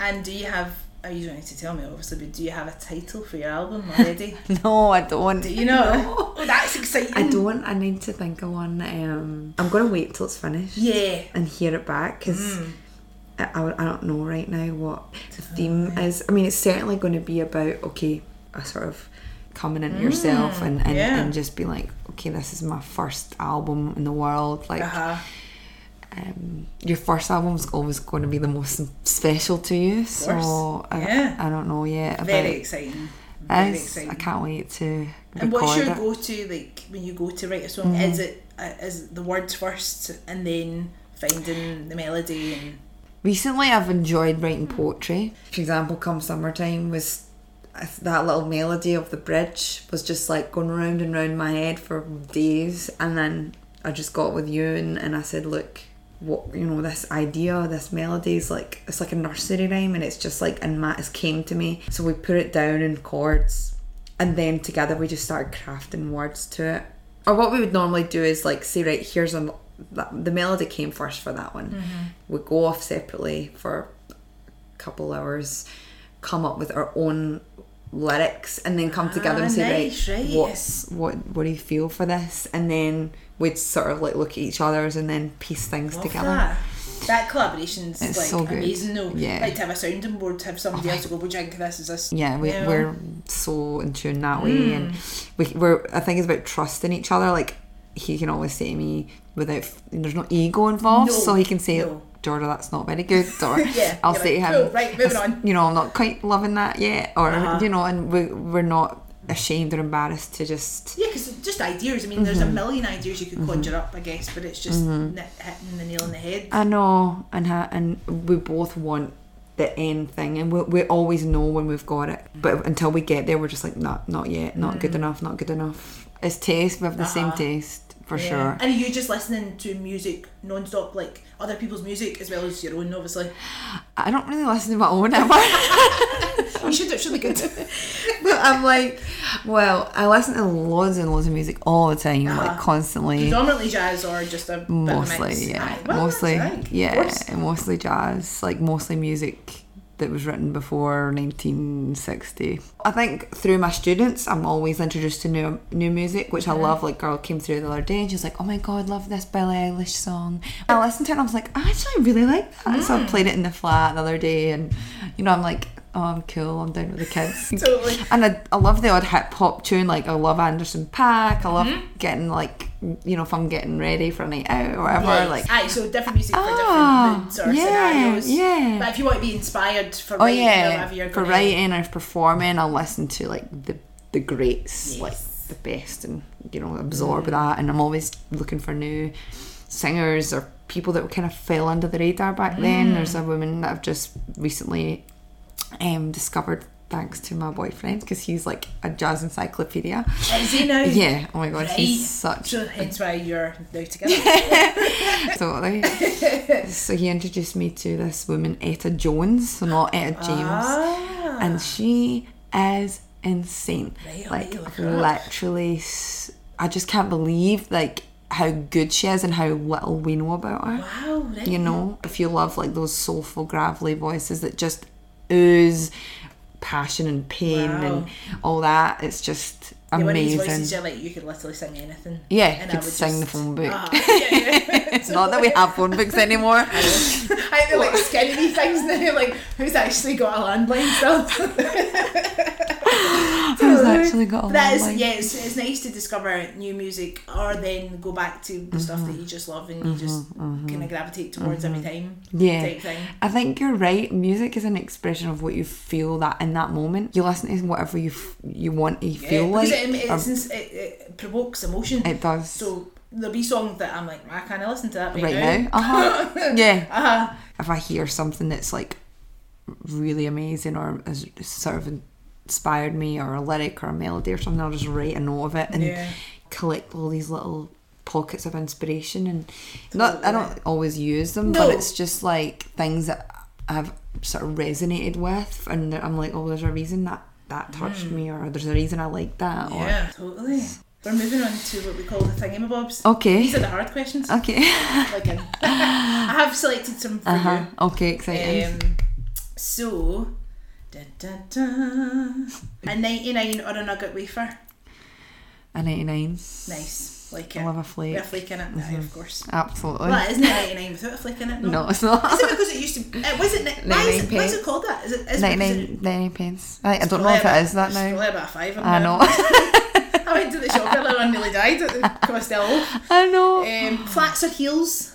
And do you have? Oh, you don't need to tell me, obviously, but do you have a title for your album already? No, I don't. do you know? Oh, that's exciting. I don't. I need to think of one. Um, I'm gonna wait till it's finished Yeah. and hear it back because Mm. I, I, don't know right now what the theme is. I mean, it's certainly going to be about okay, a sort of coming into yourself and and, Mm, yeah. and just be like, okay, this is my first album in the world. Like, Uh-huh. um, your first album is always going to be the most special to you. So course. I, Yeah. I don't know yet. Very about exciting. Very exciting. I can't wait to And what's your it. Go-to like when you go to write a song? Is it uh, the words first and then finding the melody and Recently, I've enjoyed writing poetry. For example, "Come Summertime" was that little melody of the bridge was just like going round and round my head for days, and then I just got with you and, and I said, "Look, what you know, this idea, this melody is like it's like a nursery rhyme, and it's just like and Matt has came to me, so we put it down in chords, and then together we just started crafting words to it. Or what we would normally do is like say, right, here's a that, the melody came first for that one. We go off separately for a couple hours, come up with our own lyrics, and then come together Ah, and say, nice, right, right. what's what what do you feel for this? And then we'd sort of like look at each other's and then piece things Love together. That. That collaboration's It's like so good. amazing though. Yeah. Like to have a sounding board, to have somebody else to go, do you think this? Is this Yeah, we, we're so in tune that way, and we, we're. I think it's about trusting each other. Like he can always say to me without there's no ego involved, No, so he can say, no. "Georgia, that's not very good," or Yeah, I'll say to him, "Cool, right, moving on." You know, I'm not quite loving that yet, or Uh-huh. you know, and we we're not ashamed or embarrassed to just Yeah, because just ideas. I mean, there's a Mm-hmm. million ideas you could conjure up, I guess, but it's just ni- hitting the nail on the head. I know, and ha- and we both want the end thing, and we, we always know when we've got it. But until we get there, we're just like, not not yet, not good enough, not good enough. It's taste. We have the same Mm. Uh-huh. taste for Yeah. sure. And are you just listening to music non-stop, like other people's music as well as your own, obviously? I don't really listen to my own ever. You should, it should be good. but I'm like, well, I listen to loads and loads of music all the time, like Uh-huh. constantly. Predominantly jazz or just a bit of a Mostly, yeah, well, mostly, yeah, mostly jazz, like mostly music that was written before 1960. I think through my students, I'm always introduced to new new music, which I love. Like, girl came through the other day and she was like, "Oh my god, love this Billie Eilish song." I listened to it and I was like, "I actually really like that." So I Mm. played it in the flat the other day, and you know, I'm like. Oh, I'm cool. I'm down with the kids. Totally. And I, I love the odd hip hop tune. Like I love Anderson Paak. I love Mm-hmm. getting like you know if I'm getting ready for a night out or whatever. Yes. Like Aye, so different music for Ah, different moods or yeah, scenarios. yeah. But if you want to be inspired for Oh writing yeah, for writing or performing, I'll listen to like the the greats, like the best, and you know absorb that. And I'm always looking for new singers or people that kind of fell under the radar back then. There's a woman that I've just recently um, discovered thanks to my boyfriend because he's like a jazz encyclopedia. Is he now? Yeah, oh my god, Right. he's such So hence why you're now together. totally. so he introduced me to this woman, Etta Jones, so not Etta James. Ah. and she is insane. Right, like need to look her up. literally, I just can't believe like how good she is and how little we know about her. Wow, right. You know, if you love like those soulful, gravelly voices that just ooze passion and pain Wow. and all that, it's just Yeah, these voices, amazing. you're like, you could literally sing anything. Yeah, And you could sing the phone book. Uh-huh. Yeah, yeah. It's not that we have phone books anymore. I feel like skinny things now. Like, who's actually got a landline still? Actually got a That is, landline? yeah, it's, it's nice to discover new music or then go back to the stuff Mm-hmm. that you just love and you just kind of gravitate towards every time. Yeah. Type thing. I think you're right. Music is an expression of what you feel that in that moment. You listen to whatever you f- you want to Yeah, feel like. it, it's, it, it provokes emotion. it does. so there'll be songs that I'm like, I can't listen to that right, right now. Uh huh. yeah. Uh-huh. If I hear something that's like really amazing or has sort of inspired me or a lyric or a melody or something, I'll just write a note of it and Yeah. collect all these little pockets of inspiration and not I don't always use them, No. but it's just like things that I've sort of resonated with and I'm like, oh, there's a reason that that touched me or there's a reason I like that or Mm. Yeah, totally. We're moving on to what we call the thingamabobs. okay, These are the hard questions. okay, I have selected some for uh huh, okay, exciting. Um, so. A 99 or a nugget wafer. a 99, Nice. Like it. I love a With a flake, Mm-hmm. flake in it, aye, of course. absolutely. Well, isn't it 99 without a flake in it? No. no, it's not. Is it because it used to? Uh, was it? Why is it, why is it called that? Is it? Is it, 99, 99 pence. I, I don't know if it is that it's now. Probably about a five. I know. I went to the shop earlier and nearly died at the Costello. I know. Um, flats or heels?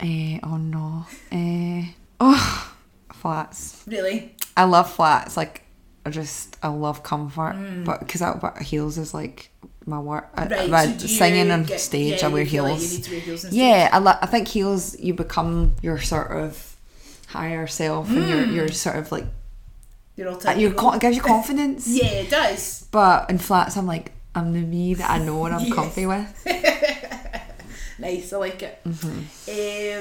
Eh, oh no. Eh, oh, flats. Really? I love flats. Like, I just, I love comfort. Mm. But because but heels is like my work. Right. I, so singing on get- stage, yeah, I wear like heels. to wear heels yeah, I, lo- I think heels, you become your sort of higher self and you're, Mm. you're sort of like, You're all you're con- it gives you confidence. Yeah, it does. But in flats, I'm like, I'm the me that I know and I'm Yes. comfy with. Nice, I like it. Mm-hmm.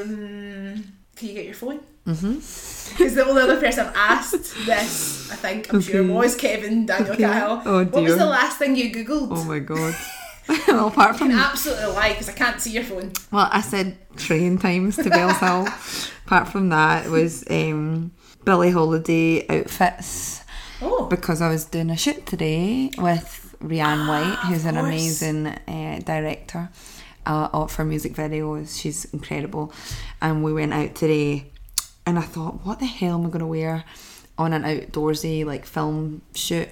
Um, can you get your phone? Mm-hmm. Because the only other person I've asked this, I think, I'm sure, Okay. was Kevin Daniel Okay. Cahill. Oh, What was the last thing you googled? Oh my god. well, apart from Absolutely lie because I can't see your phone. Well, I said train times to Bells Hill. Apart from that, it was um, Billie Holiday outfits Oh, because I was doing a shoot today with Rianne White, who's an course. amazing uh, director uh, for music videos. She's incredible. And we went out today, and I thought, what the hell am I going to wear on an outdoorsy like film shoot?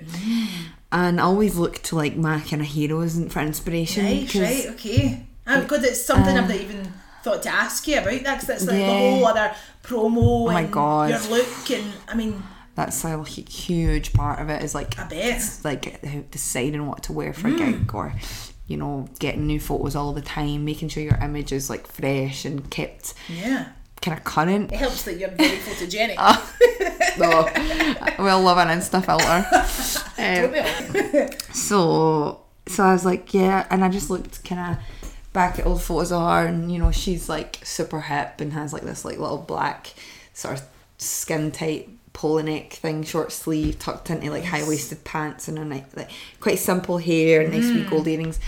And I always look to like my kind of heroes and for inspiration. right, right, okay. Oh, God, it's something I've not even thought to ask you about that because that's like Uh, Yeah. the whole other promo Oh my and God. your look and I mean, that's a huge part of it is like I bet. like deciding what to wear for a Mm. gig or you know getting new photos all the time making sure your image is like fresh and kept Yeah. Kind of current It? Helps that you're very photogenic. no we'll love an insta filter. Um, so so I was like yeah and I just looked kind of back at old photos of her and you know she's like super hip and has like this like little black sort of skin tight polo neck thing short sleeve tucked into like high waisted pants and a like quite simple hair nice wee gold earrings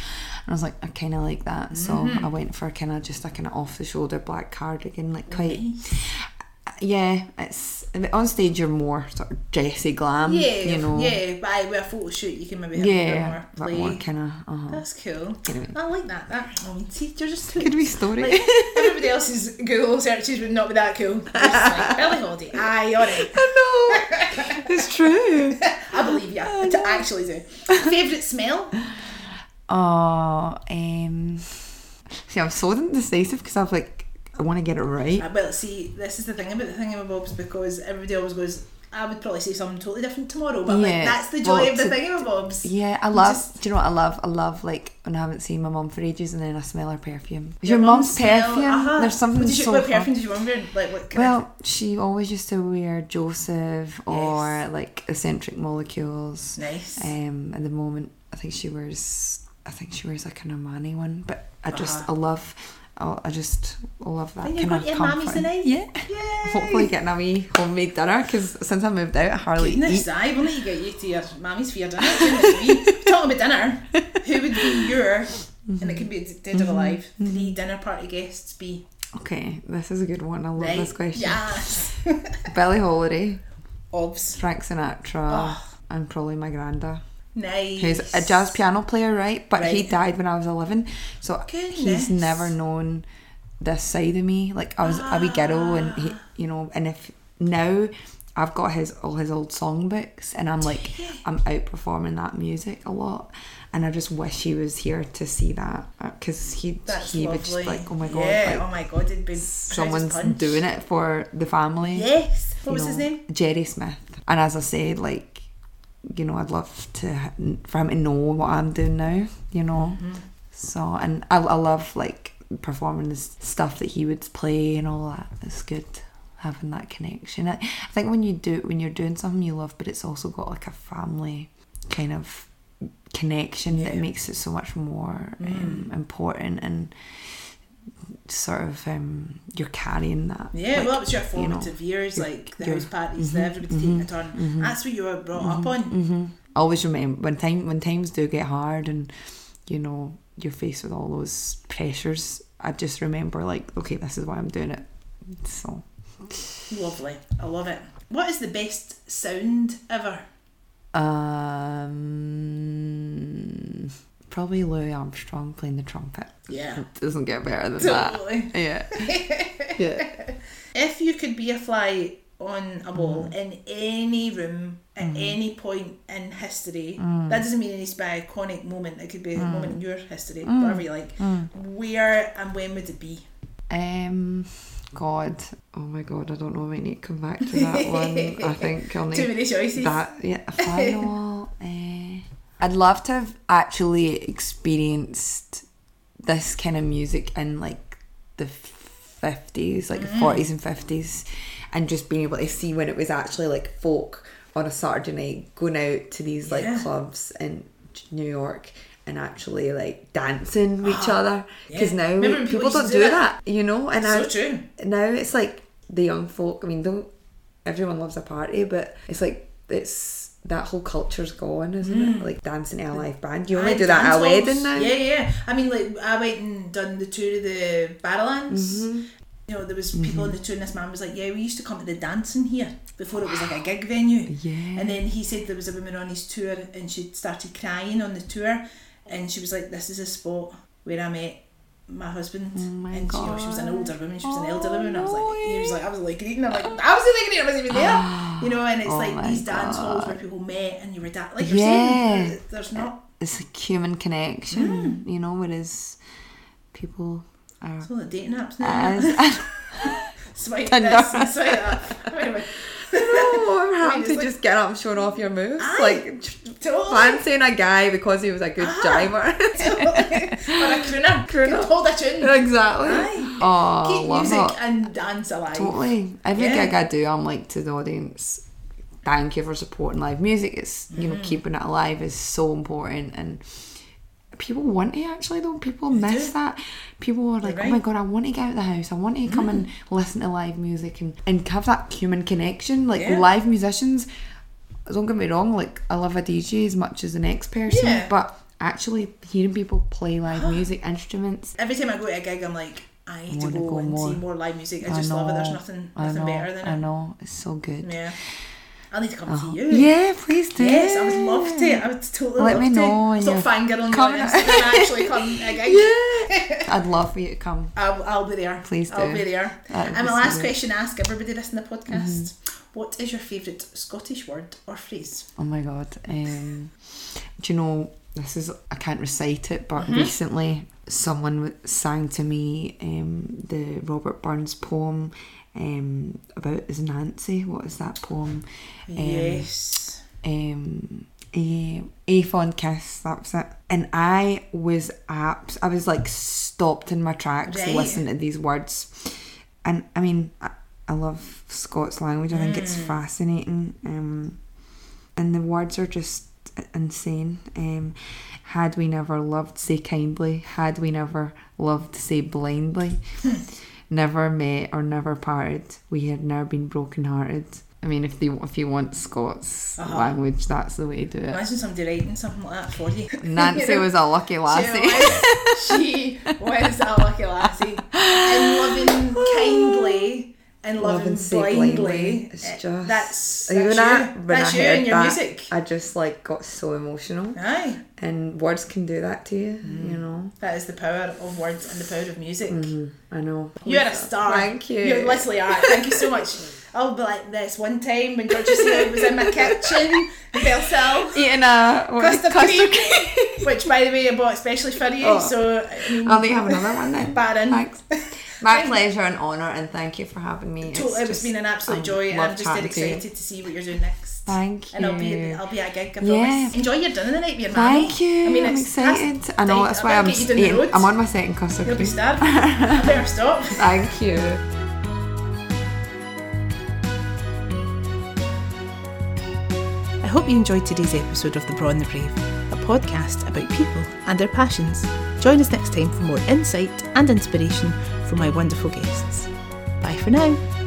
and I was like I kind of like that so I went for kind of just a kind of off the shoulder black cardigan like quite yeah it's on stage you're more sort of dressy glam Yeah, you know yeah. By with a photo shoot, you can maybe have yeah a bit more play. kind of uh-huh. That's cool. Anyway. I like that. That I mean, see, you're just good wee story like everybody else's Google searches would not be that cool. Just like, Holiday. Aye, alright. I know it's true I believe you. I t- actually do. Favorite smell? Oh, um, see, I'm so indecisive because I've like I want to get it right. Uh, well, see, this is the thing about the thingamabobs because everybody always goes. I would probably say something totally different tomorrow, but like that's the joy well, of the to- thingamabobs. Yeah, I love. just- do you know what I love? I love like when I haven't seen my mum for ages, and then I smell her perfume. Your your, mum's perfume? uh-huh. There's something What, did you, so. what fun. perfume did you want? Like what? Kind Well, she always used to wear Joseph or Yes. like Escentric Molecules. Nice. Um, at the moment, I think she wears. I think she wears like an Armani one, but I uh-huh. just Uh-huh. I love. Oh, I just love that And you've got your comfort. tonight? Yeah. Yay! Hopefully getting a wee homemade dinner because since I moved out, I hardly Goodness, eat. I will need to get you to your mammy's for your dinner. Talking about dinner, who would be your and it could be dead or alive. Three dinner party guests be Okay, this is a good one. I love right. this question. Yes. Billie Holiday, Obs. Frank Sinatra, Oh. and probably my granda. Nice. Who's a jazz piano player, right? But he died when I was 11. So Goodness. he's never known this side of me. Like I was a wee girl and Ah. he, you know, and if now I've got his all his old songbooks and I'm like I'm outperforming that music a lot. And I just wish he was here to see that because he That's he would lovely. just like oh my god Yeah. like oh my god. It'd be someone's doing it for the family. Yes. What was his name? Gerry Smith. And as I said, like, you know, I'd love to for him to know what I'm doing now. You know, Mm-hmm. so and I, I love like performing the stuff that he would play and all that. It's good having that connection. I, I think when you do when you're doing something you love, but it's also got like a family kind of connection that makes it so much more um, Mm. important and sort of um, you're carrying that. Yeah, like, well, it was your you know, formative years, your- like the your- house parties, mhm, the everybody taking a turn. That's what you were brought up on. hmm I always remember when time when times do get hard and you know you're faced with all those pressures. I just remember like, okay, this is why I'm doing it. So Lovely. I love it. What is the best sound ever? um, probably Louis Armstrong playing the trumpet. Yeah. It doesn't get better than Totally. that. Yeah, yeah. If you could be a fly on a wall Mm-hmm. in any room at any point in history, Mm. that doesn't mean it needs to be an iconic moment. It could be a moment in your history, Mm. whatever you like. Where and when would it be? Um, God, oh my God, I don't know. I might need to come back to that one. I think I'll need Too many choices. That yeah, a final. uh, I'd love to have actually experienced this kind of music in like the fifties, like Mm. forties and fifties, and just being able to see when it was actually like folk on a Saturday night, going out to these like Yeah. clubs in New York. And actually, like dancing with each other, because yeah. now people, people don't do do that, you know. And so I, true. now it's like the young folk. I mean, don't everyone loves a party, but it's like it's that whole culture's gone, isn't it? Like dancing in a live band. You only Mm. Aye, do that at a wedding now. Yeah, yeah. I mean, like I went and done the tour of the Barrowlands. Mm-hmm. You know, there was people on the tour, and this man was like, "Yeah, we used to come to the dancing here before it was like a gig venue." Yeah. And then he said there was a woman on his tour, and she started crying on the tour, and she was like, "This is a spot where I met." My husband, Oh my and she, you know, she was an older woman. She was an Oh, elderly woman. I was no like, he was like, I was like reading. I'm like, I was like reading. I wasn't even there. You know, and it's Oh like these dance halls where people met, and you were da- like you're Yeah. saying, there's not it's a human connection, Mm. you know, whereas people are It's all the dating apps now. Swipe this and swipe that. Anyway, No, I'm I happy to like- just get up and showing off your moves. Aye. Like totally. fancying a guy because he was a good driver. totally. or a crooner. Crooner. Hold a tune. exactly. Aye. Oh, Keep love music it. and dance alive. Totally. Every Yeah. gig I do, I'm like to the audience, thank you for supporting live music. It's, you Mm-hmm. know, keeping it alive is so important. And people want it actually, though. People miss that. People are like, You're oh my. Mm. God, I want to get out of the house. I want to come and listen to live music and, and have that human connection. Like Yeah. live musicians, don't get me wrong, like I love a DJ as much as the next person, Yeah. but actually hearing people play live music, instruments, Every time I go to a gig, I'm like, I need to Wanna go, go and more. see more live music. I I just love it. There's nothing, nothing better than it. I know, it's so good. Yeah. I'll need to come Uh-huh. see you. Yeah, please do. Yes, I would love to. I would totally Let love me to. know when Stop fangirling on Instagram actually come to a gig. Yeah. I'd love for you to come. I'll, I'll be there. Please I'll be there. That'd And be my last question I ask everybody this in the podcast Mm-hmm. What is your favourite Scottish word or phrase? Oh my god. Um, do you know this is I can't recite it, but Mm-hmm. recently someone sang to me um, the Robert Burns poem um, about is Nancy. What is that poem? yes. um a, a fond kiss that was it and i was abs i was like stopped in my tracks Right. listening to these words and i mean i, I love scots language i think it's Mm. fascinating um and the words are just insane um had we never loved say kindly had we never loved say blindly never met or never parted we had never been broken hearted I mean, if they if you want Scots Uh-huh. language, that's the way to do it. Imagine somebody writing something like that for you. Nancy was a lucky She lassie. was, she was a lucky lassie. And loving kindly and loving, Loving so blindly. blindly. It's Eh, just that's, even that's that you. when That's I you heard and your that, music. I just like got so emotional, Aye. and words can do that to you. Mm. You know, That is the power of words and the power of music. I know. You're a star. Thank you. You literally are. Thank you so much. I'll be like this one time when Georgia was in my kitchen in Bellshill. Eating a Custard, custard cream, which by the way I bought especially for you. Oh. So I mean, I'll need to have another one then. Baron. Thanks. My pleasure and honour, and thank you for having me. to- it's just- been an absolute I joy, and I'm just dead chatting to excited to, see what you're doing next. Thank you. And I'll be at, I'll be at a gig. I Yeah. promise. Enjoy your dinner tonight with your mammy. Thank you. I mean, I'm excited. I know that's why I'm. get you down the eating. road. I'm on my second custard You'll be cream. starving. I better stop. Thank you. I hope you enjoyed today's episode of The Braw and the Brave, a podcast about people and their passions. Join us next time for more insight and inspiration from my wonderful guests. Bye for now.